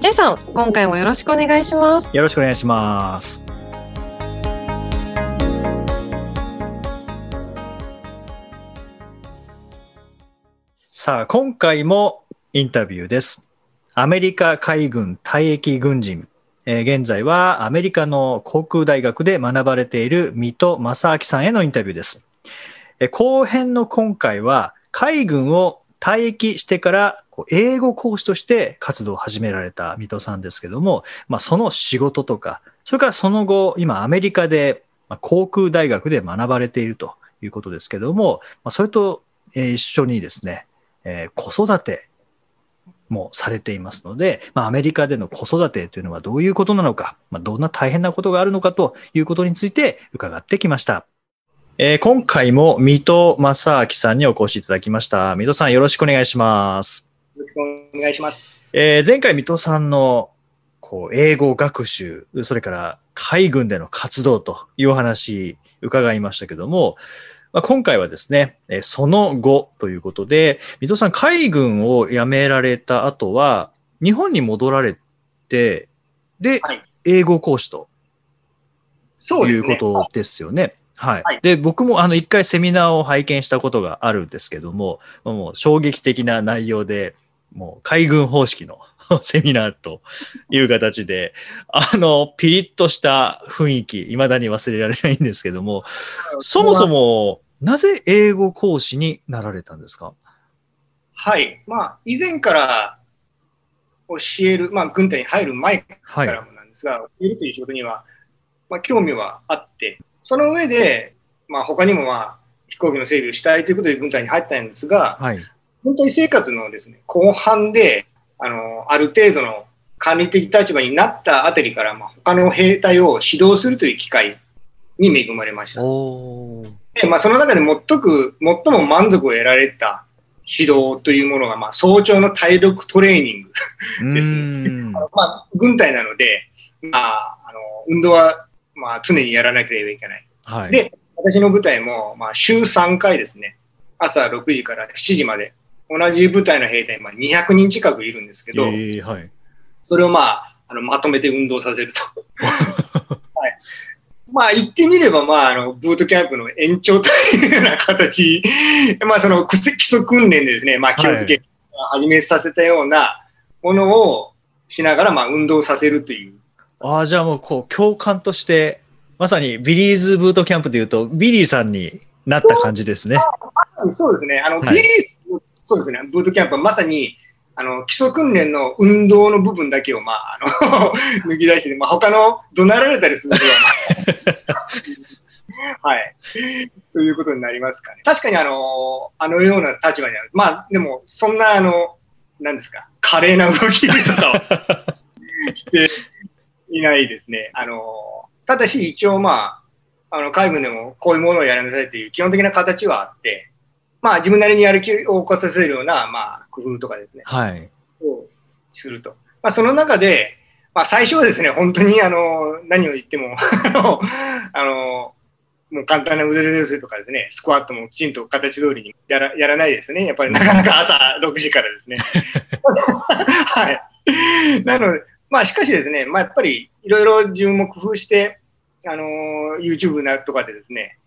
J さん、今回もよろしくお願いします。よろしくお願いしますさあ今回もインタビューですアメリカ海軍退役軍人えー現在はアメリカの航空大学で学ばれている水戸正明さんへのインタビューです。えー後編の今回は海軍を退役してからこう英語講師として活動を始められた水戸さんですけども、まあ、その仕事とか、それからその後、今アメリカで航空大学で学ばれているということですけども、まあ、それと一緒にですね、えー子育てもされていますので、まあ、アメリカでの子育てというのはどういうことなのか、まあ、どんな大変なことがあるのかということについて伺ってきました。えー今回も水戸正明さんにお越しいただきました。水戸さんよろしくお願いします。よろしくお願いします。えー前回水戸さんのこう英語学習、それから海軍での活動というお話伺いましたけども、まあ、今回はですね、えーその後ということで、水戸さん海軍を辞められた後は、日本に戻られて、で、はい英語講師という。ことですよね。はい。はいで、僕もあの一回セミナーを拝見したことがあるんですけども、もう衝撃的な内容で、もう海軍方式の セミナーという形で、あの、ピリッとした雰囲気、未だに忘れられないんですけども、そもそも、なぜ英語講師になられたんですか？はい。まあ、以前から教える、まあ、軍隊に入る前かはい。らもなんですが、教えるという仕事には、まあ、興味はあって、その上で、まあ、他にも、まあ、飛行機の整備をしたいということで軍隊に入ったんですが、はい。軍隊生活のですね、後半で、あの、ある程度の管理的立場になったあたりから、まあ、他の兵隊を指導するという機会に恵まれました。で、まあ、その中で最く最も満足を得られた指導というものが、まあ、早朝の体力トレーニング。ですねうーんまあ、軍隊なので、まあ、あの運動は、まあ、常にやらなければいけない。はい。で私の部隊も、まあ、週3回ですね、朝6時から7時まで、同じ部隊の兵隊、まあ、200人近くいるんですけど、えーはい。それをまあ、あのまとめて運動させると。はい、まあ、言ってみれば、まあ、あの、ブートキャンプの延長というような形、まあ、その基礎基礎訓練でですね、まあ、気をつけ、始めさせたようなものをしながら、まあ、運動させるという。ああ、じゃあもう、こう、教官として、まさにビリーズブートキャンプでいうと、ビリーさんになった感じですね。そうですね、あの、はいビリー、そうですね、ブートキャンプはまさに、あの、基礎訓練の運動の部分だけを、まあ、あの、抜き出して、まあ、他の怒鳴られたりするのは、まあ、はい。ということになりますかね。確かに、あの、あのような立場にある。まあ、でも、そんな、あの、なんですか、華麗な動きとかを していないですね。あの、ただし、一応、まあ、あの、海軍でもこういうものをやらなさいという基本的な形はあって、まあ、自分なりにやる気を起こさせるような、まあ、工夫とかですね、はい。をすると。まあ、その中で、まあ、最初はですね、本当に、あの、何を言っても、あの、もう簡単な腕立て伏せとかですね、スクワットもきちんと形通りにやらやらないですね。やっぱりなかなか朝6時からですね。はい。なので、まあしかしですね、まあやっぱりいろいろ自分も工夫して、あの YouTube なとかでですね、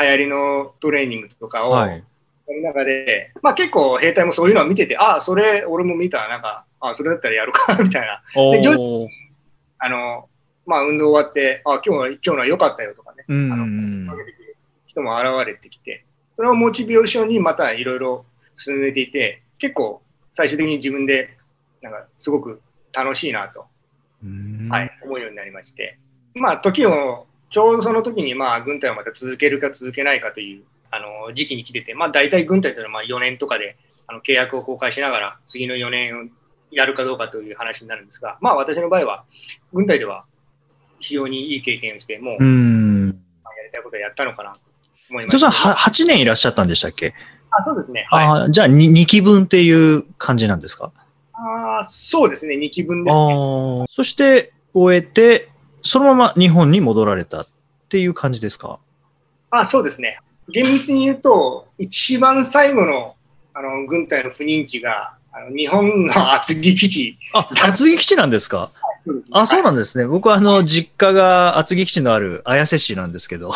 流行りのトレーニングとかを、はい。その中で、まあ結構兵隊もそういうのを見てて、ああ、それ俺も見た、なんか、ああ、それだったらやるか、みたいな。おで。あの、まあ運動終わって、ああ、今日は、今日のは良かったよとかね、うあんの。人も現れてきて、それをモチベーションにまたいろいろ進めていて、結構最終的に自分で、なんかすごく楽しいなと、うんはい、思うようになりまして、まあ時を、ちょうどその時にまあ軍隊をまた続けるか続けないかというあの時期に来てて、まあ大体軍隊というのはまあ4年とかであの契約を更改しながら次の4年やるかどうかという話になるんですが、まあ私の場合は、軍隊では非常にいい経験をして、もう、うん。やりたいことはやったのかなと思います。さん、は8年いらっしゃったんでしたっけ、あそうですね。はい。じゃあ 2, 期分っていう感じなんですか？あそうですね。2期分ですあね。ーそして終えて、そのまま日本に戻られたっていう感じですか？あそうですね。厳密に言うと、一番最後のあの軍隊の不認知が、あの日本の厚木基地。あ、厚木基地なんですか？あ、そうななんですね。僕はあの、実家が厚木基地のある綾瀬市なんですけど、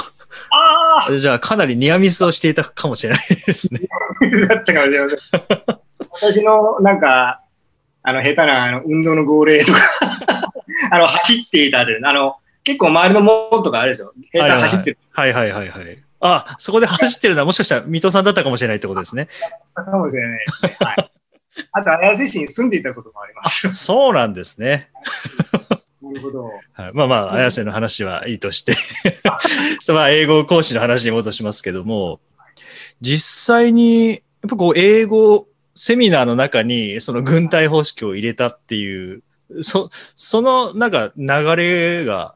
あじゃあかなりニアミスをしていたかもしれないですね。あだったかもしれません。私のなんか、あの、下手なあの運動の号令とか、あの、走っていたという、あの、結構周りのものとかあるでしょ？下手走ってるはいはいはいはい。あ、そこで走ってるのはもしかしたら水戸さんだったかもしれないってことですね。かもしれないですね。はい。あと、綾瀬市に住んでいたこともあります。そうなんですね。なるほど。はい、まあまあ、綾瀬の話はいいとして。そうまあ、英語講師の話に戻しますけども、実際に、やっぱこう、英語セミナーの中に、その軍隊方式を入れたっていう、そ、そのなんか流れが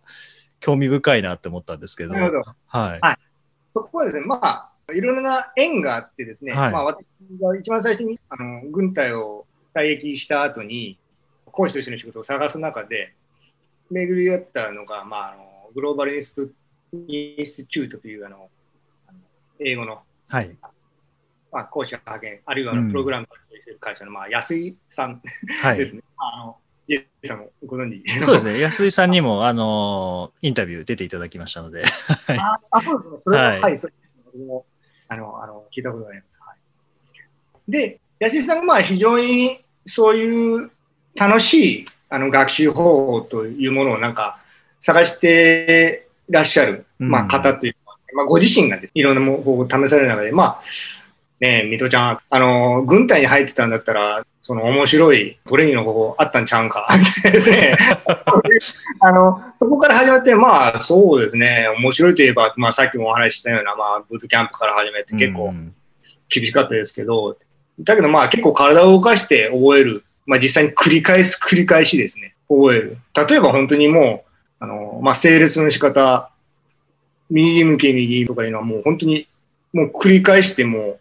興味深いなって思ったんですけど。なるほど。はい。そこはですね、まあ、いろいろな縁があってですね、はいまあ、私が一番最初にあの軍隊を退役した後に、講師としての仕事を探す中で、巡り合ったのが、まあ、あのグローバルインストインスティチュートというあの英語の、はい。まあ、講師派遣、あるいはあうんのプログラムをしている会社の、まあ、安井さんはい。ですね。あの J さんもご存知？そうですね。安井さんにも、あのインタビュー出ていただきましたので。ああ、そうですね。それは、ははいい、そうですね私も、あの、あの、聞いたことがあります。はい、で、安井さんが、まあ、非常にそういう楽しい、あの、学習方法というものをなんか、探してらっしゃる、まあ、うん方というか、まあ、ご自身がですね、いろんな方法を試される中で、まあ、ねえ、水戸ちゃん、あの、軍隊に入ってたんだったら、その面白いトレーニングの方法あったんちゃうんか、みたいなですね。あの、そこから始まって、まあ、そうですね、面白いといえば、まあ、さっきもお話ししたような、まあ、ブートキャンプから始めて結構うん厳しかったですけど、だけどまあ、結構体を動かして覚える。まあ、実際に繰り返す、繰り返しですね、覚える。例えば本当にもう、あの、まあ、整列の仕方、右向け右とかいうのはもう本当に、もう繰り返してもう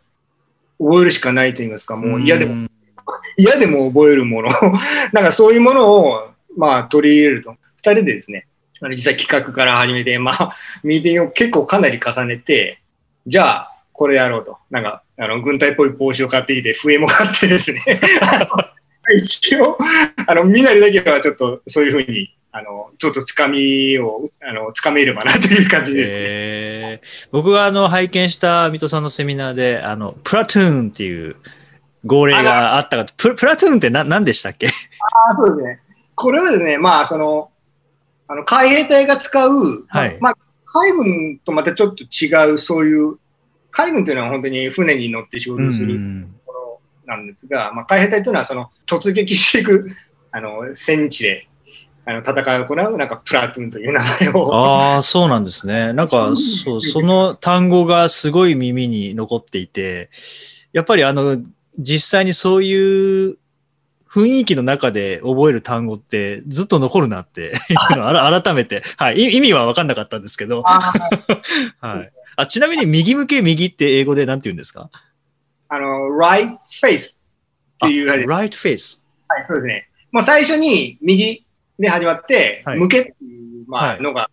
覚えるしかないと言いますか、もう嫌でも、ん 嫌でも覚えるもの、なんかそういうものを、まあ、取り入れると。二人でですね、あの実際企画から始めて、まあ、ミーティングを結構かなり重ねて、じゃあ、これやろうと。なんか、あの、軍隊っぽい帽子を買ってきて、笛も買ってですね。一応、あの、みなりだけはちょっとそういうふうに、あの、ちょっとつかみを、あの、つかめればなという感じですね。えー僕があの拝見した水戸さんのセミナーで、あの、プラトゥーンっていう号令があったかと、ププラトゥーンってな何でしたっけ？あそうですね。これはですね、まあ、その、あの、海兵隊が使う、はい。まあ、海軍とまたちょっと違う、そういう、海軍というのは本当に船に乗って仕事をするうんところなんですが、まあ、海兵隊というのは、その、突撃していく、あの、戦地で、あの、戦いを行う、なんか、プラトゥーンという名前を。ああ、そうなんですね。なんか、そう、その単語がすごい耳に残っていて、やっぱりあの、実際にそういう雰囲気の中で覚える単語ってずっと残るなって 改めて、はい、い意味は分かんなかったんですけど、あ はい。あちなみに右向け右って英語で何て言うんですか？あの、right face っていう、はい、right face。そうですね。もう最初に右で始まって、はい向けっていう、まあ、はいのが、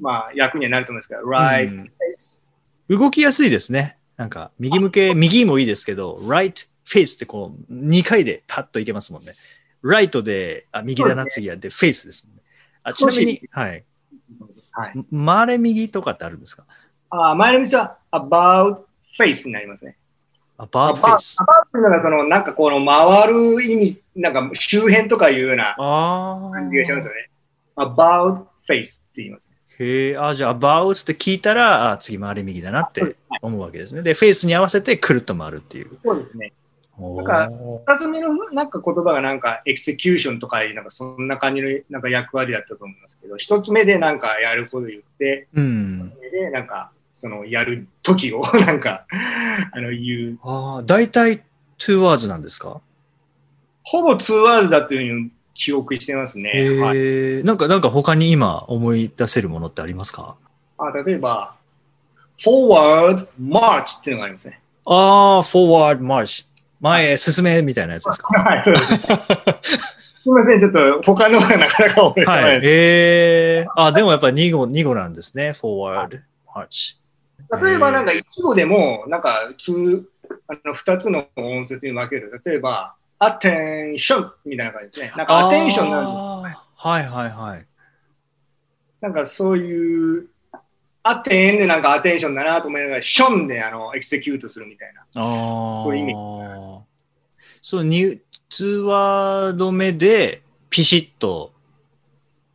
まあ、役にはなると思うんですけど、right うん face。動きやすいですね。なんか、右向け、右もいいですけど、right face ってこう、2回でパッといけますもんね。right で、あ、右だな、次は。で、face ですもんね。あちなみに、はい。はい。回れ右とかってあるんですか？あ前の道は about face になりますね。about about face。about っていうのが、その、なんかこの回る意味、なんか周辺とかいうような。感じがしますよね。about face って言いますね。へえ、あ、じゃあ about って聞いたら、あ、次回れ右だなって思うわけですね。で、face に合わせてくるっと回るっていう。そうですね。おなんかー二つ目のなんか言葉がなんかエクセキューションとかなんかそんな感じのなんか役割だったと思いますけど、一つ目でなんかやること言って、うん。で、なんか、その、やる時を、なんか、あの、言う。ああ、大体 two words なんですか？ほぼ2ワードだというふうに記憶してますね。えはい、ー、なんか、なんか他に今思い出せるものってありますか？あ例えば、forward march っていうのがありますね。ああ、forward march。前へ進めみたいなやつですか？はい、そうです。すみません、ちょっと他のがなかなか覚えてなはいい。です。えー、あ、でもやっぱ2語、2語なんですね。forward march。例えばなんか一語でも、なんか通あの2つの音節に分ける。例えば、アテンションみたいな感じですね。なんかアテンションなんです。あーはいはいはい。なんかそういう、アテンでなんかアテンションだなと思いながら、ションであのエクセキュートするみたいな。ああ。そういう意味。そう、2、2ワード目で、ピシッと、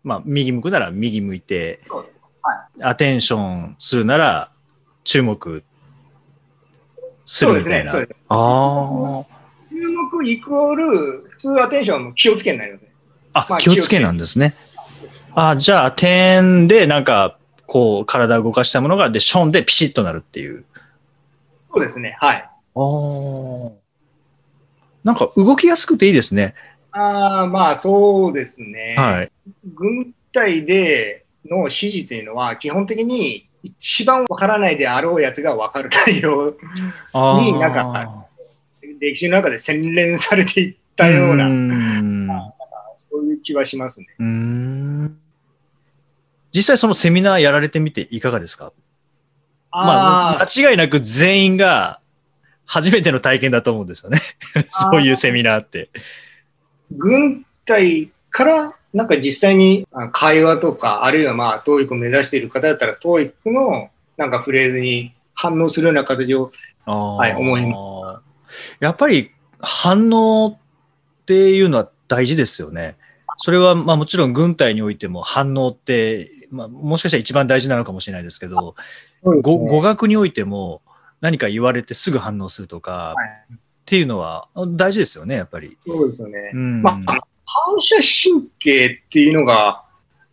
まあ、右向くなら右向いて、そうです。アテンションするなら、注目するみたいな。そうですね。あ注目イコール、普通アテンションはもう気をつけになりますね。あ。あ、まあ気をつけなんですね。あ、じゃあ、点で、なんか、こう、体を動かしたものが、で、ションでピシッとなるっていう。そうですね。はい。ああ。なんか、動きやすくていいですね。ああ、まあそうですね。はい。軍隊での指示というのは、基本的に一番わからないであろうやつがわかる内容、になんか歴史の中で洗練されていったような、ーん。そういう気はしますね。実際そのセミナーやられてみていかがですか？まあ、あ間違いなく全員が初めての体験だと思うんですよね。そういうセミナーって。軍隊からなんか実際にあ会話とか、あるいはまあ、TOEIC を目指している方だったら、TOEIC のなんかフレーズに反応するような形を、はい思いやっぱり反応っていうのは大事ですよね。それはまあもちろん軍隊においても反応って、まあ、もしかしたら一番大事なのかもしれないですけど、語語学においても何か言われてすぐ反応するとかはいっていうのは大事ですよね、やっぱり。そうですよね。うんまあ、反射神経っていうのが、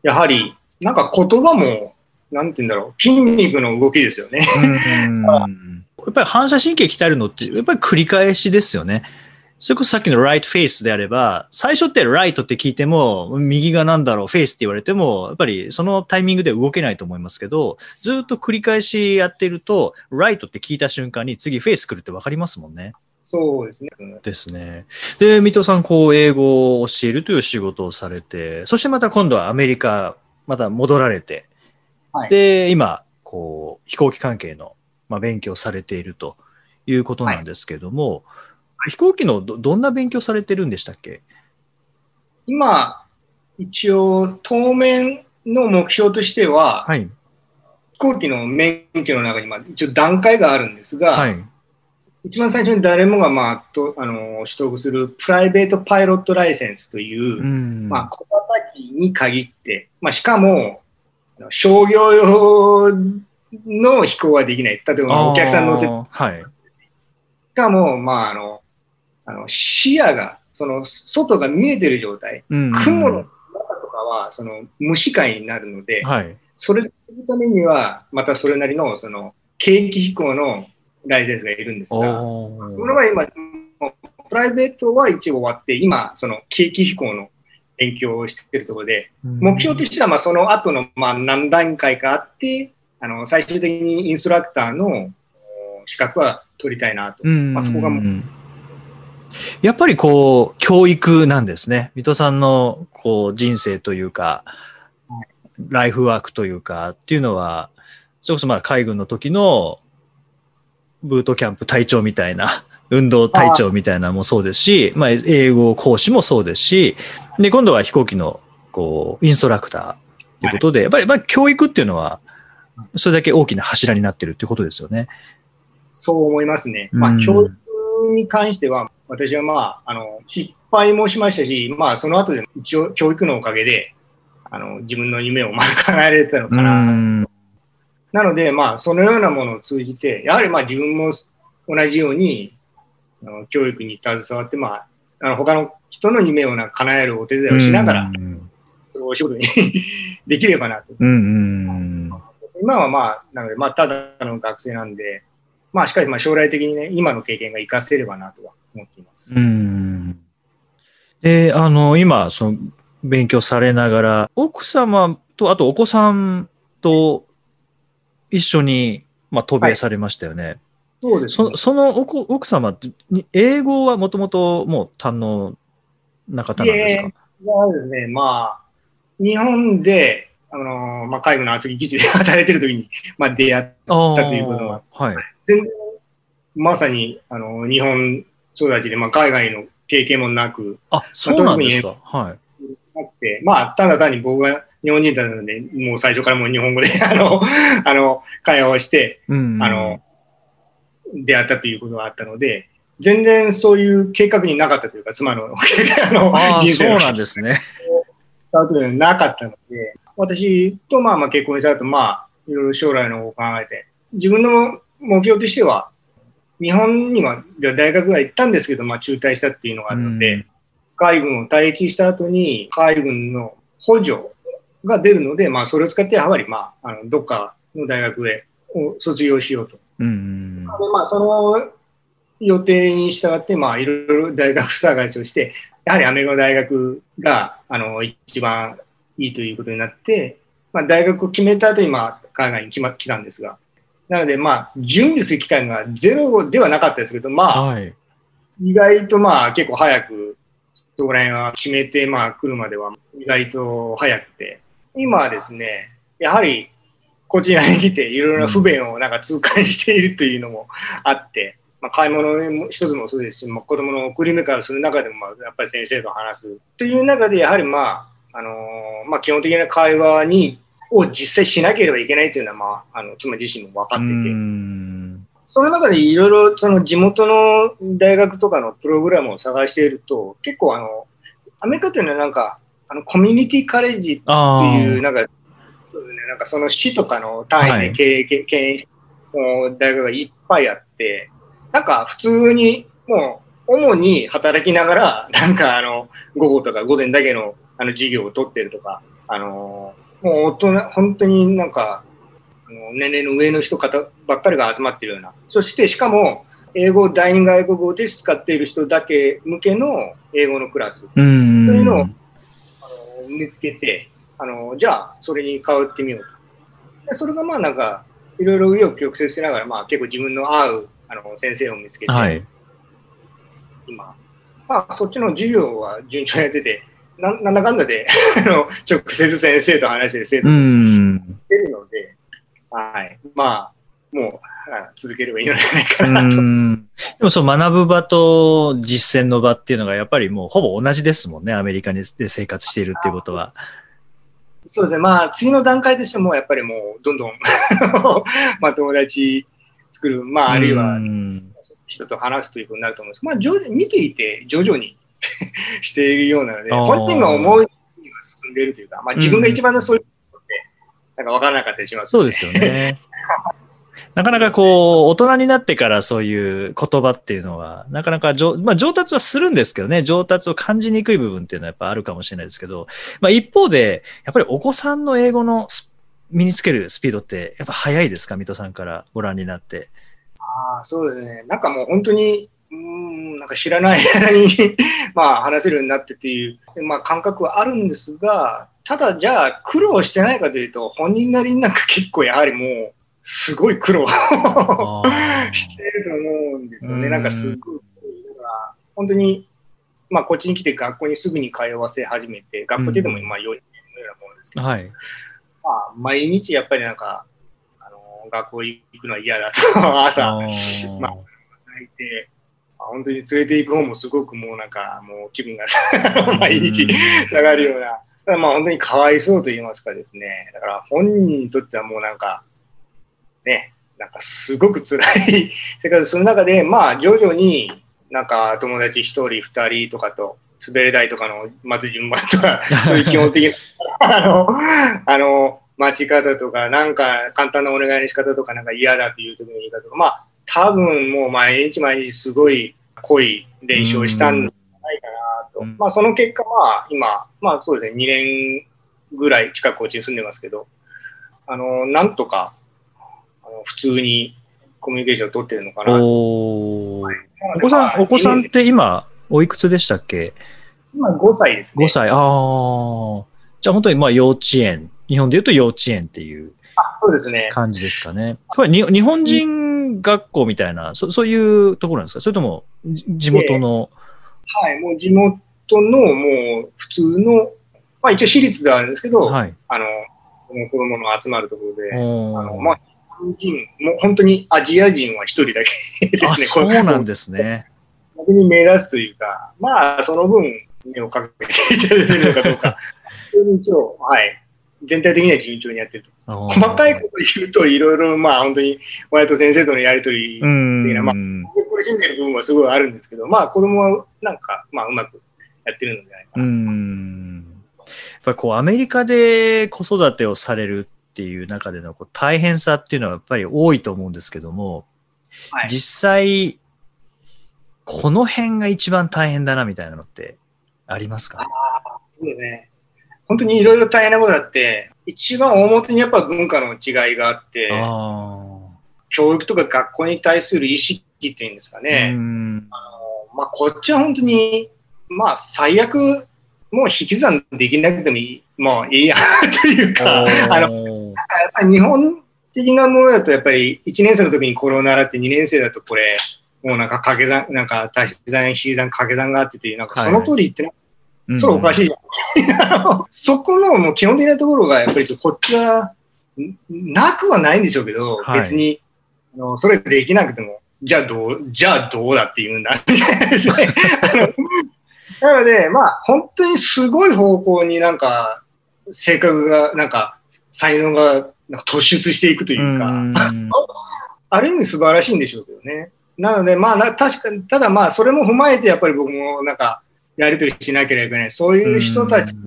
やはり、なんか言葉も、なんて言うんだろう、筋肉の動きですよね。うん やっぱり反射神経鍛えるのって、やっぱり繰り返しですよね。それこそさっきの right face であれば、最初って right って聞いても、右がなんだろう、face って言われても、やっぱりそのタイミングで動けないと思いますけど、ずっと繰り返しやってると、right って聞いた瞬間に次 face 来るってわかりますもんね。そうですね。ですね。で、水戸さん、こう、英語を教えるという仕事をされて、そしてまた今度はアメリカ、また戻られて、はいで、今、こう、飛行機関係の、まあ、勉強されているということなんですけども、飛行機のどどんな勉強されてるんでしたっけ？今、一応、当面の目標としては、はい。飛行機の免許の中に、まあ、一応段階があるんですが、はい。一番最初に誰もが、まあ、とあの取得するプライベートパイロットライセンスという、うん。まあ、小型機に限って、まあ、しかも、商業用の飛行はできない。例えば、お客さん乗せて、しあーはい。かも、まあ、あの、あの視野が、その、外が見えてる状態。うん雲の中とかは、その、無視界になるので、はい。それをするためには、またそれなりの、その、景気飛行のライセンスがいるんですが、おこの場合今、プライベートは一応終わって、今、その景気飛行の勉強をしているところで、目標としてはまあその後のまあ何段階かあって、あの最終的にインストラクターのお資格は取りたいなと。うんまあそこがやっぱりこう、教育なんですね。水戸さんのこう人生というか、ライフワークというかっていうのは、それこそまあ海軍の時のブートキャンプ隊長みたいな、運動隊長みたいなのもそうですし、まあ英語講師もそうですし、で、今度は飛行機のこう、インストラクターということで、やっぱりやっぱり教育っていうのは、それだけ大きな柱になってるっていうことですよね。そう思いますね。まうんあ教育に関しては、私はまあ、あの、失敗もしましたし、まあその後で一応教育のおかげで、あの、自分の夢をまあ叶えられたのかな。うんなので、まあ、そのようなものを通じて、やはりまあ自分も同じように、教育に携わって、まあ、あの他の人の夢をな叶えるお手伝いをしながら、うんお仕事に できればなと。うんうん今はまあ、なので、まあ、ただの学生なんで、まあ、しかし、まあ、将来的にね、今の経験が活かせればなとは思っています。うん。で、あの、今、その、勉強されながら、奥様と、あとお子さんと一緒に、まあ、渡米されましたよね。そうですね。そその奥奥様って、に英語はもともともう堪能な方なんですか？いやですね、まあ、日本で、あのまあ、海軍の厚木基地で 働いてる時に、まあ、出会っあたということははい。全然、まさに、あの、日本育ちで、まあ、海外の経験もなく、あ、そうなんですか。はい。なくて、まあ、ただ単に僕が日本人だったので、もう最初からもう日本語で、あの、あの、会話をして、うん。あの、出会ったということがあったので、全然そういう計画になかったというか、妻の あのああ、そう人生のなんですね。なかったので、私とまあまあ結婚した後、まあ、いろいろ将来のことを考えて、自分の目標としては、日本には大学は行ったんですけど、まあ中退したっていうのがあるので、うん海軍を退役した後に、海軍の補助が出るので、まあそれを使って、やはりまあ、あのどっかの大学へを卒業しようと。うん。でまあ、その予定に従って、まあ、いろいろ大学探しをして、やはりアメリカの大学があの一番いいということになって、まあ、大学を決めた後に、まあ、海外に来,、ま、来たんですが、なので、まあ、準備する期間がゼロではなかったですけど、まあ、はい。意外とまあ、結構早く、そこら辺は決めて、まあ、来るまでは意外と早くて、今はですね、やはり、こちらに来ていろいろな不便をなんか痛感しているというのもあって、まあ、買い物も一つもそうですし、まあ、子供の送り迎えをする中でも、まあ、やっぱり先生と話すという中で、やはりまあ、あのーまあ、基本的な会話に、を実際しなければいけないというのは、まあ、あの妻自身も分かっていて、うん。その中でいろいろその地元の大学とかのプログラムを探していると、結構あの、アメリカというのはなんか、あのコミュニティカレッジ。っていう、なんか、ねなんかその市とかの単はい位で経営、経営の大学がいっぱいあって、なんか普通にもう主に働きながら、なんかあの、午後とか午前だけのあの授業を取ってるとか、あのもう大人、本当になんか、年齢の上の人方ばっかりが集まってるような。そしてしかも、英語を第二外国語で使っている人だけ向けの英語のクラスうん。というのをあの見つけて、あのじゃあそれに変わってみようと。でそれがまあなんか、いろいろ紆余曲折しながら、まあ結構自分の合うあの先生を見つけて、はい。今、まあそっちの授業は順調にやってて、ななんだかんだで あの直接先生と話してる生徒うもん。いるので、はい。まあ、もうあ続ければいいのではないかうなと。ん。でもそう学ぶ場と実践の場っていうのがやっぱりもうほぼ同じですもんね。アメリカにで生活しているっていうことは。そうですね。まあ、次の段階としても、やっぱりもう、どんどん まあ、友達作る、まあ、あるいはうん人と話すということになると思うんですまあ、徐々に見ていて、徐々に しているようなので、本人が思うには進んでいるというか、まあ、自分が一番のそういうことって、なんか分からなかったりします、そうですよね。なかなかこう、大人になってからそういう言葉っていうのは、なかなか上,、まあ、上達はするんですけどね、上達を感じにくい部分っていうのはやっぱあるかもしれないですけど、まあ、一方で、やっぱりお子さんの英語のス身につけるスピードって、やっぱ早いですか、水戸さんからご覧になって。ああ、そうですね。なんかもう本当に、なんか知らない 間にまあ話せるようになってっていう、まあ感覚はあるんですが、ただじゃあ苦労してないかというと、本人なりになんか結構やはりもう、すごい苦労 してると思うんですよね。うんなんかすごい、だから本当に、まあこっちに来て学校にすぐに通わせ始めて、学校ででもまあ幼稚園のようなものですけど、はい。まあ毎日やっぱりなんか、あの学校行くのは嫌だと、朝。ま泣いて、あ本当に連れて行く方もすごくもうなんか、もう気分が 毎日下がるような、ただまあ本当にかわいそうと言いますかですね、だから本人にとってはもうなんか、ね、なんかすごく辛い。生活その中で、まあ徐々になんか友達一人二人とかと滑り台とかの待つ順番とか、そういう基本的な、あの、あの、待ち方とか、なんか簡単なお願いの仕方とか、なんか嫌だという時の言い方とか、まあ、多分もう毎日毎日すごい濃い練習をしたんじゃないかなと。うんまあ、その結果、まあ、今、まあそうですね、2年ぐらい近くこっちに住んでますけど、あの、なんとか、あの普通にコミュニケーションを取ってるのかなと。おーなのでお子さん、まあお子さんって今、おいくつでしたっけ？今5歳ですね。5歳。ああ。じゃあ本当にまあ幼稚園。日本で言うと幼稚園っていうあそうですね。感じですかね。これに日本人学校みたいな、そそういうところなんですか？それともじ地元の？はい、もう地元のもう普通の、まあ一応私立ではあるんですけど、はい。あの、子供の集まるところで、あの、まあ、日本人、もう本当にアジア人は一人だけ であ、すね。そうなんでですね。逆に目立つというか、まあ、その分、目をかけていただいてるのかどうか、一応、はい、全体的には順調にやってると。細かいこと言うと、いろいろ、まあ、本当に親と先生とのやりとり、うーまあん。苦しんでる部分はすごいあるんですけど、まあ、子供はなんか、まあ、うまくやってるのではないかな。ん。やっぱりこうアメリカで子育てをされるっていう中でのこう大変さっていうのはやっぱり多いと思うんですけども、はい実際、この辺が一番大変だなみたいなのってありますか？そうね。本当にいろいろ大変なことがあって、一番大元にやっぱ文化の違いがあって、あ教育とか学校に対する意識っていうんですかね。ん。まあ、こっちは本当に、まあ、最悪、もう引き算できなくてもいい、もういいやというか、あの、日本的なものだと、やっぱり1年生の時にこれを習って、2年生だとこれ、もうなんか掛け算、なんか足し算、引き算、掛け算があってて、なんかその通り言ってなそれおかしいじゃん。そこのもう基本的なところが、やっぱりこっちは、んなくはないんでしょうけど、はい別に、あのそれできなくても、じゃあどう、じゃあどうだって言うんだ、みたいなですね。なので、まあ、本当にすごい方向になんか、性格が、なんか、才能がなんか突出していくというか、うん ある意味素晴らしいんでしょうけどね。なので、まあな、確かに、ただまあ、それも踏まえて、やっぱり僕もなんか、やりとりしなければいけない。そういう人たちに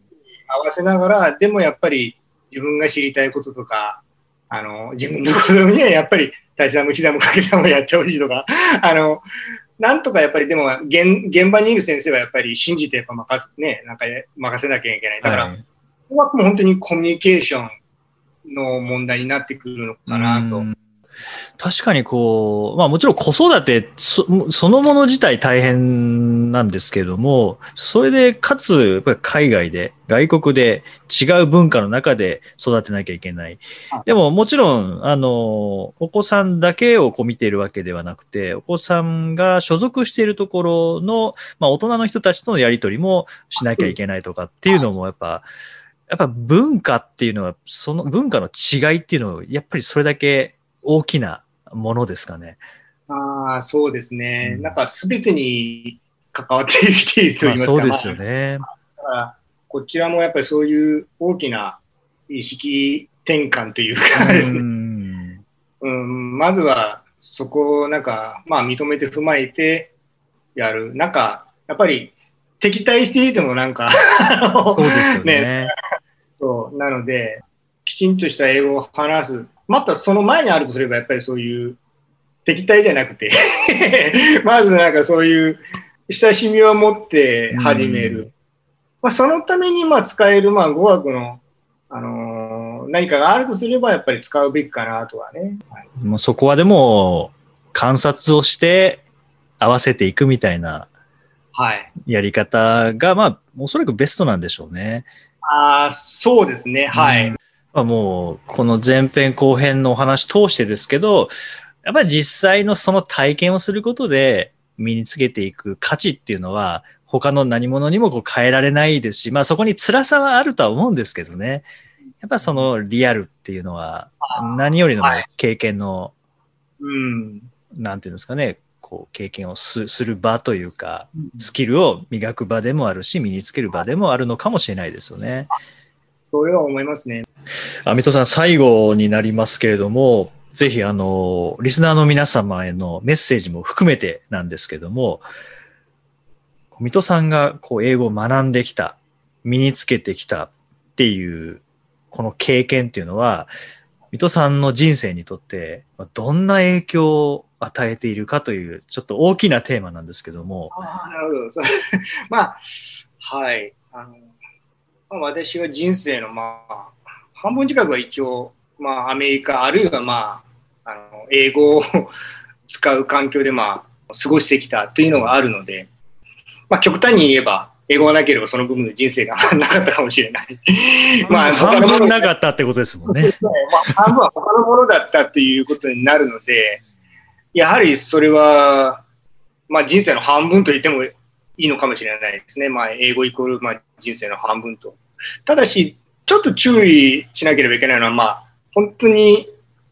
合わせながら、でもやっぱり自分が知りたいこととか、あの、自分の子供にはやっぱり、足し算も膝も掛け算もやってほしいとか、あの、なんとかやっぱりでも現、現場にいる先生はやっぱり信じてやっぱ任せ、ね、なんか任せなきゃいけない。だから、はいここはもう本当にコミュニケーションの問題になってくるのかなと。うん確かにこう、まあもちろん子育てそそのもの自体大変なんですけれども、それでかつやっぱり海外で、外国で違う文化の中で育てなきゃいけないはい。でももちろん、あの、お子さんだけをこう見ているわけではなくて、お子さんが所属しているところの、まあ大人の人たちとのやりとりもしなきゃいけないとかっていうのもやっぱ、やっぱ文化っていうのは、その文化の違いっていうのは、やっぱりそれだけ大きなものですかね。ああ、そうですね。うんなんか全てに関わってきていると言いますか。まあそうですよまね。こちらもやっぱりそういう大きな意識転換というかですね。うんうん、まずはそこをなんか、まあ認めて踏まえてやる。なんか、やっぱり敵対していてもなんかそうですよね。そうなので、きちんとした英語を話す。またその前にあるとすれば、やっぱりそういう敵対じゃなくて、まずなんかそういう親しみを持って始める。うんまあ、そのためにまあ使えるまあ語学の、あのー何かがあるとすれば、やっぱり使うべきかなとはね。もうそこはでも観察をして合わせていくみたいなはい。やり方が、まあ、おそらくベストなんでしょうね。ああ、そうですね。はい。うんまあ、もう、この前編後編のお話通してですけど、やっぱり実際のその体験をすることで身につけていく価値っていうのは、他の何者にもこう変えられないですし、まあそこに辛さはあるとは思うんですけどね。やっぱそのリアルっていうのは、何よりのはい経験の、うん。なんていうんですかね、こう経験をすする場というか、スキルを磨く場でもあるし、身につける場でもあるのかもしれないですよね。それは思いますね。あ、水戸さん、最後になりますけれども、ぜひ、あの、リスナーの皆様へのメッセージも含めてなんですけども、水戸さんがこう英語を学んできた、身につけてきたっていう、この経験っていうのは、水戸さんの人生にとって、どんな影響を与えているかという、ちょっと大きなテーマなんですけども、ああ、なるほど。まあ、はい。あのまあ、私は人生の、まあ、半分近くは一応、まあ、アメリカ、あるいは、まあ、あの英語を使う環境で、まあ、過ごしてきたというのがあるので、まあ、極端に言えば、英語がなければその部分の人生が なかったかもしれない。まあ、半分なかったってことですもん ね。まあ、半分は他のものだったっていうことになるので、やはりそれは、まあ人生の半分と言ってもいいのかもしれないですね。まあ英語イコールまあ人生の半分と。ただし、ちょっと注意しなければいけないのは、まあ本当に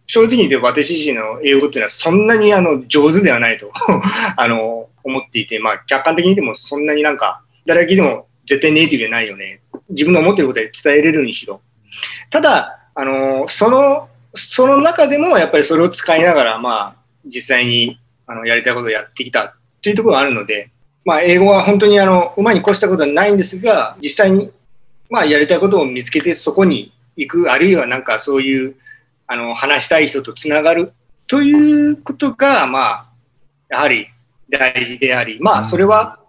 正直に言って私自身の英語っていうのはそんなにあの上手ではないと あの思っていて、まあ客観的にでもそんなになんか誰が聞いても絶対ネイティブじゃないよね。自分の思ってることで伝えれるにしろ。ただ、あの、その、その中でもやっぱりそれを使いながら、まあ、実際にあのやりたいことをやってきたというところがあるので、まあ、英語は本当にあの、馬に越したことはないんですが、実際に、まあ、やりたいことを見つけてそこに行く、あるいはなんかそういう、あの、話したい人とつながるということが、まあ、やはり大事であり、まあ、それは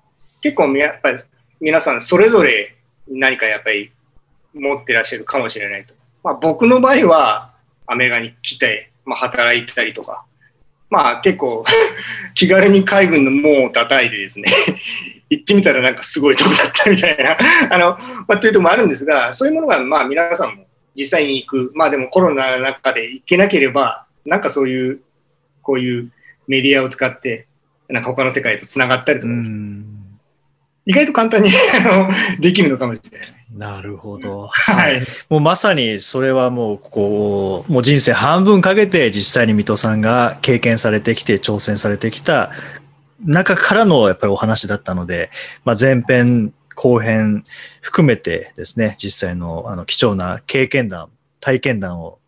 結構やっぱり皆さんそれぞれ何かやっぱり持ってらっしゃるかもしれないと。まあ、僕の場合はアメリカに来て、まあ、働いたりとか、まあ結構 気軽に海軍の門を叩いてですね 行ってみたらなんかすごいとこだったみたいな あの、まあ、というとこもあるんですが、そういうものがまあ皆さんも実際に行く、まあでもコロナの中で行けなければ、なんかそういう、こういうメディアを使って、なんか他の世界とつながったりとかですね、意外と簡単にあのできるのかもしれない。なるほど。はい。もうまさにそれはもうこう、もう人生半分かけて実際に水戸さんが経験されてきて挑戦されてきた中からのやっぱりお話だったので、まあ、前編、後編含めてですね、実際のあの貴重な経験談、体験談を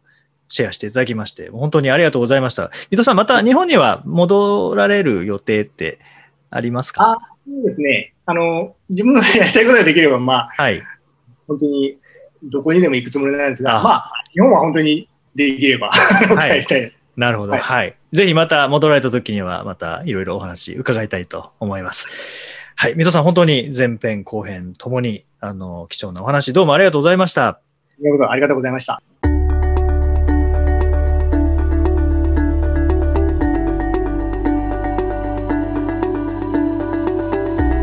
シェアしていただきまして、本当にありがとうございました。水戸さん、また日本には戻られる予定ってありますか？あそうですね。あの、自分のやりたいことができれば、まあ、はい。本当にどこにでも行くつもりなんですが、あまあ、日本は本当にできれば、はい帰りたい。なるほど。は。はいいぜひまた戻られた時には、またいろいろお話伺いたいと思います。はい。水戸さん、本当に前編、後編ともに、あの、貴重なお話、どうもありがとうございました。ありがとうございました。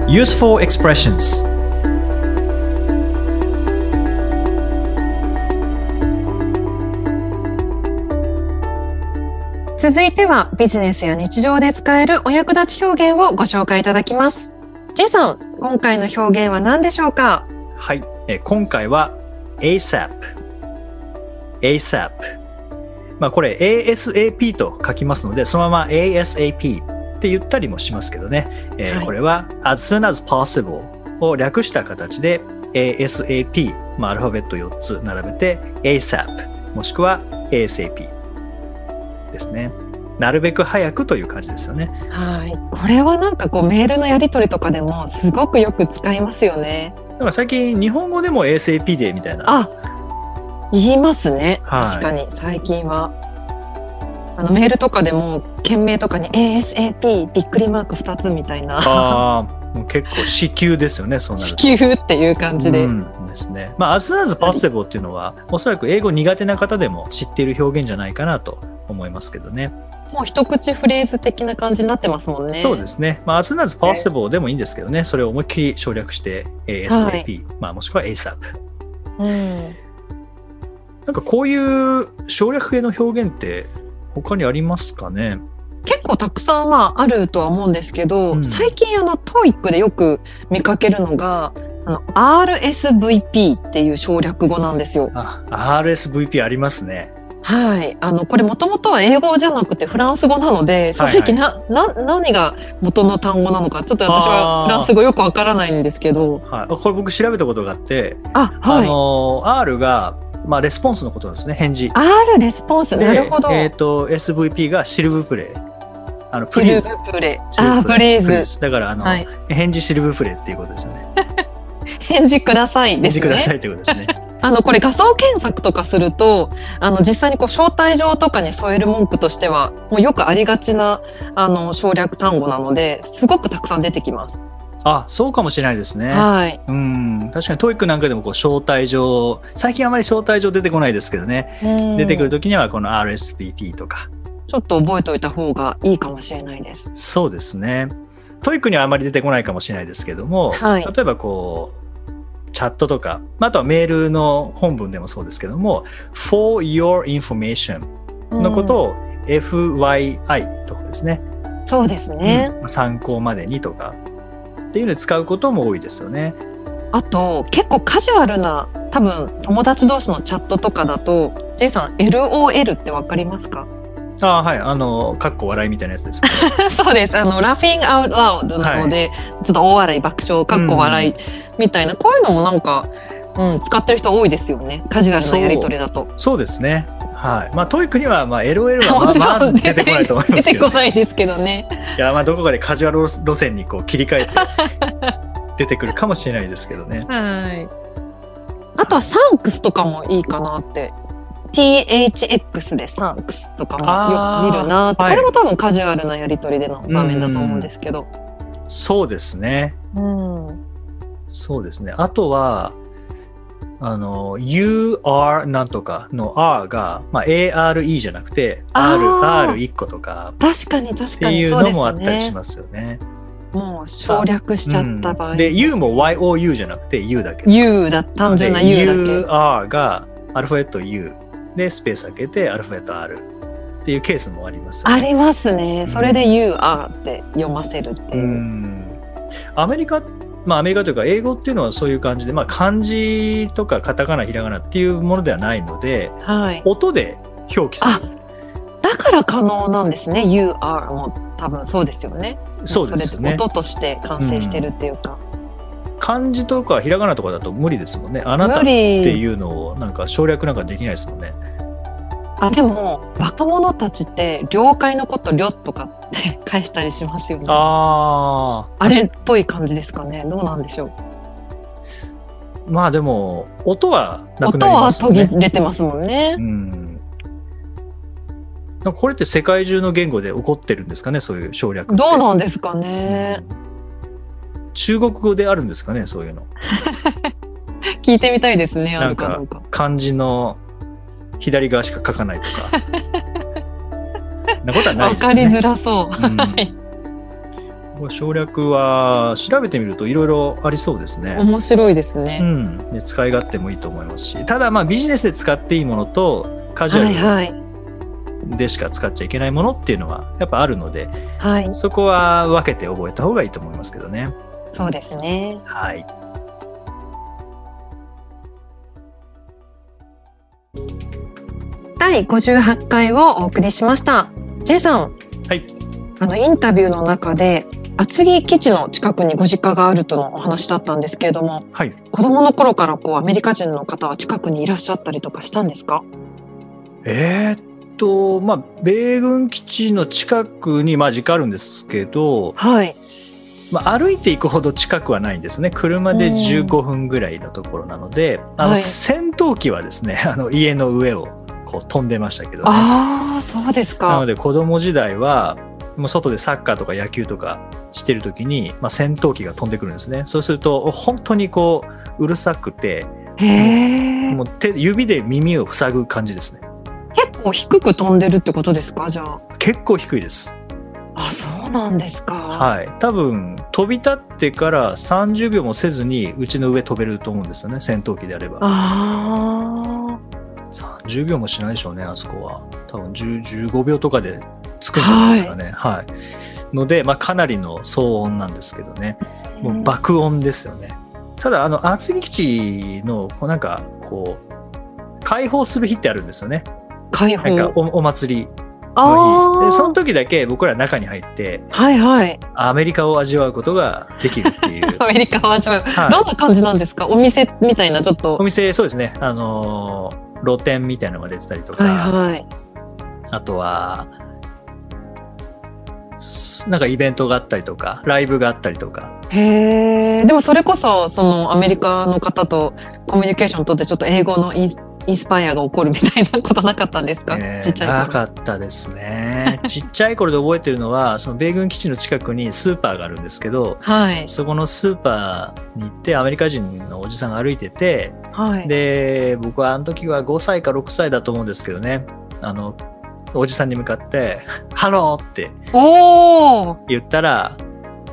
Useful expressions 続いてはビジネスや日常で使えるお役立ち表現をご紹介いただきます。J さん、今回の表現は何でしょうか？はい。え今回は ASAP。ASAP。まあこれ ASAP と書きますので、そのまま ASAP って言ったりもしますけどね。えーはいこれは as soon as possible を略した形で ASAP、まあ、アルファベット4つ並べて ASAP もしくは ASAP ですね。なるべく早くという感じですよね。はい。これはなんかこうメールのやり取りとかでもすごくよく使いますよね。だから最近日本語でも ASAP でみたいな。あ、言いますね。はい確かに最近は。あのメールとかでも件名とかに ASAP びっくりマーク2つみたいなああ、もう結構至急ですよね、そうなると。地球っていう感じで。うんですね。まあ、as soon as possible っていうのは、おそらく英語苦手な方でも知っている表現じゃないかなと思いますけどね。もう一口フレーズ的な感じになってますもんね。そうですね。まあ、as soon as possible でもいいんですけどね、それを思いっきり省略して、ASAP、まあ、もしくは ASAP。うん。なんかこういう省略系の表現って他にありますかね？結構たくさんまああるとは思うんですけど、うん最近あの TOEIC でよく見かけるのが RSVP っていう省略語なんですよ。あ、RSVP ありますね。はい。あの、これもともとは英語じゃなくてフランス語なので、正直な、な、何が元の単語なのか、ちょっと私はフランス語よくわからないんですけど。はい。これ僕調べたことがあって、あ、あはい。の、R が、まあ、レスポンスのことですね、返事。R レスポンス、でなるほど。えっ、と、SVP が s'il vous plaît。あの、 please。 plaît。s'il あ、 please。だから、あの、はい。返事 s'il vous plaît っていうことですよね。返事くださいですね。返事くださいってことですね。あの、これ画像検索とかすると、あの、実際にこう、招待状とかに添える文句としては、もうよくありがちな、あの、省略単語なので、すごくたくさん出てきます。あ、そうかもしれないですね。はい。うん、確かに TOEIC なんかでもこう招待状、最近あまり招待状出てこないですけどね、出てくるときにはこの RSVP とか、ちょっと覚えておいた方がいいかもしれないです。そうですね。 TOEIC にはあまり出てこないかもしれないですけども、はい例えばこう、チャットとか、まああとはメールの本文でもそうですけども、for your information のことを FYI とかですね、うんそうですね。うん参考までにとかっていうので使うことも多いですよね。あと結構カジュアルな多分友達同士のチャットとかだと J さん LOL ってわかりますか？ああはい、あの、かっこ笑いみたいなやつです。そうです。あの、Laughing Out Loud なので、ちょっと大笑い、爆笑、かっこ笑いみたいな、こういうのもなんか、うん、使ってる人多いですよね。カジュアルなやりとりだと。そうですね。はい。まあ、 TOEIC には、まあ、LOL はまもちろんまず出てこないと思いま出てすけど、ね。こないですけどね。いや、まあ、どこかでカジュアル路線にこう切り替えて 出てくるかもしれないですけどね。はい。あとはサンクスとかもいいかなって。THX でサンクスとかもよく見るなって、はいこれも多分カジュアルなやりとりでの場面だと思うんですけど。そうですね。うん。そうですね。あとは、あの、You are なんとかの R が、まあ、ARE じゃなくて、あー R、R1 個とか確かに確ってかにいうのもあ。ったりしますよね。もう省略しちゃった場合うんで、U も YOU じゃなくて U だけ。U だ、単純な U だけ。UR がアルファベット U でスペース開けてアルファベット R っていうケースもありますよね。ありますね。んそれで are って読ませるっていうう。んアメリカ、まあアメリカというか英語っていうのはそういう感じで、まあ漢字とかカタカナ、ひらがなっていうものではないので、はい。音で表記する。だから可能なんですね。Are も多分そうですよね。そうですね音として完成してるっていうか。漢字とかひらがなとかだと無理ですもんね。あなた無って理。いうのをなんか省略なんかできないですもんね。あ、でも、若者たちって、了解のこと、りょとかって返したりしますよね。あああ。れっぽい感じですかね。どうなんでしょう。まあでも、音はなく音なりは途ますよね。切れてますもんねう。ん。これって世界中の言語で起こってるんですかね、そういう省略。どうなんですかね。中国語であるんですかね、そういうの。聞いてみたいですね。あなんか。漢字の左側しか書かないとか。なことはないですね。わかりづらそう。うん省略は調べてみるといろいろありそうですね。面白いですうね。ん、で使い勝手もいいと思いますし、ただまあビジネスで使っていいものとカジュはいアはい。ルでしか使っちゃいけないものっていうのはやっぱあるので、はい。そこは分けて覚えた方がいいと思いますけどね。そうですね。はい。第58回をお送りしました。J さん。はい。あの、インタビューの中で、厚木基地の近くにご実家があるとのお話だったんですけれども、はい。子供の頃からこう、アメリカ人の方は近くにいらっしゃったりとかしたんですか？えーっと、まあ、米軍基地の近くに、まあ、実家あるんですけど、はい。まあ、歩いていくほど近くはないんですね。車で15分ぐらいのところなので、あの、はい戦闘機はですね、あの、家の上をこう飛んでましたけどね。ああ、そうですか。なので子供時代はもう外でサッカーとか野球とかしてる時に、まあ、戦闘機が飛んでくるんですねそうすると本当にこううるさくて。もう手指で耳を塞ぐ感じですね結構低く飛んでるってことですか？じゃあ。結構低いですあ、そうなんですか。はい多分飛び立ってから30秒もせずにうちの上飛べると思うんですよね戦闘機であればあ30秒もしないでしょうねあそこは多分10 15秒とかで着くんじゃないですかねはい、ので、まあ、かなりの騒音なんですけどねあ。もう爆音ですよね。ただ、あの、厚木基地の、こうなんか、こう、開放する日ってあるんですよね。開放。なんかお、お祭りああ。の日。で、その時だけ僕ら中に入って、はいはい。アメリカを味わうことができるっていう。アメリカはじゃあ、はいどんな感じなんですか？お店みたいなちょっと。お店、そうですね。あのー露店みたいなのが出てたりとか、はいはい。あとは、すなんかイベントがあったりとか、ライブがあったりとか、へえ。でもそれこそ、そのアメリカの方とコミュニケーションを取ってちょっと英語のインスインスパイアが起こるみたいなことなかったんですか、えーちっちゃいな頃。かったですね。ちっちゃい頃で覚えてるのは、その米軍基地の近くにスーパーがあるんですけど、はい。そこのスーパーに行ってアメリカ人のおじさんが歩いてて、はい。で、僕はあの時は5歳か6歳だと思うんですけどね、あの、おじさんに向かって、ハローって。言ったら、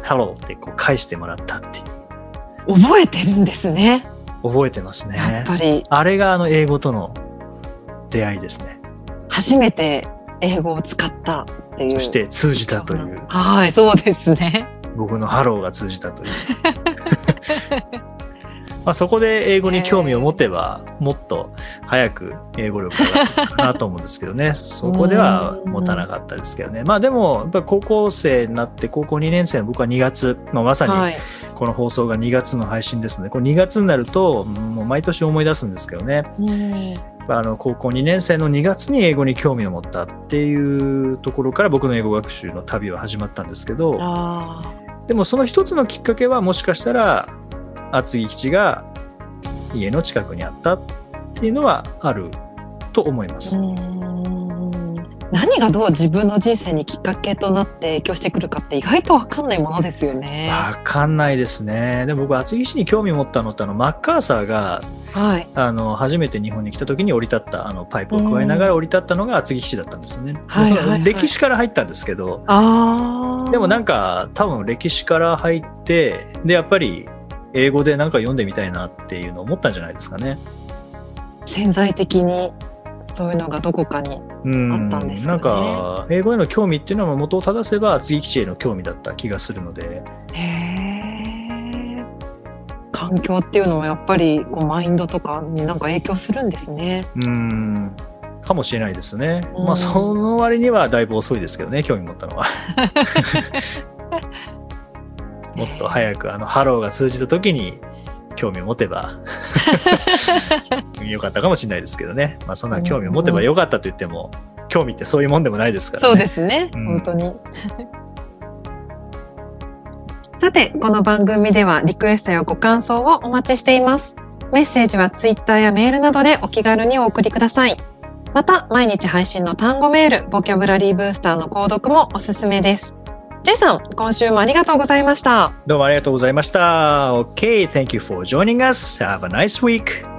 Hello ってこう返してもらったっていう。覚えてるんですね。覚えてますやねっ。ぱりあれがあの英語との出会いですね。初めて英語を使ったっていう。そして通じたという、はい、そうですね。僕のハローが通じたという。まあそこで英語に興味を持てば、もっと早く英語力が上がるかなと思うんですけどね、そこでは持たなかったですけどね。まあでも、やっぱり高校生になって、高校2年生の僕は2月、まあ、まさにはい。この放送が2月の配信ですので、これ2月になると、もう毎年思い出すんですけどね、うん。あの高校2年生の2月に英語に興味を持ったっていうところから僕の英語学習の旅は始まったんですけど、あでもその一つのきっかけはもしかしたら厚木基地が家の近くにあったっていうのはあると思います。何がどう自分の人生にきっかけとなって影響してくるかって意外とわかんないものですよね。わかんないですね。でも僕厚木市に興味を持ったのってあのマッカーサーがはい。あの初めて日本に来た時に降り立ったあのパイプを加えながら降り立ったのが厚木基地だったんですね。はいはいはいの歴史から入ったんですけど、ああ。でもなんか多分歴史から入ってでやっぱり英語でなんか読んでみたいなっていうのを思ったんじゃないですかね。潜在的にそういうのがどこかに。うんあったんですかなんねか英語への興味っていうのは元を正せば厚木基地への興味だった気がするのでへえ。環境っていうのはやっぱりこうマインドとかになんか影響するんですね。うんかもしれないですね。うんまあその割にはだいぶ遅いですけどね興味持ったのは。もっと早くあのハローが通じた時に興味を持てば よかったかもしれないですけどね。まあそんな興味を持てばよかったと言っても興味ってそういうもんでもないですからね。そうですね。うん本当に。さて、この番組ではリクエストやご感想をお待ちしています。メッセージはツイッターやメールなどでお気軽にお送りください。また、毎日配信の単語メール、ボキャブラリーブースターの購読もおすすめです。J さん、今週もありがとうございました。どうもありがとうございました。OK, thank you for joining us. Have a nice week.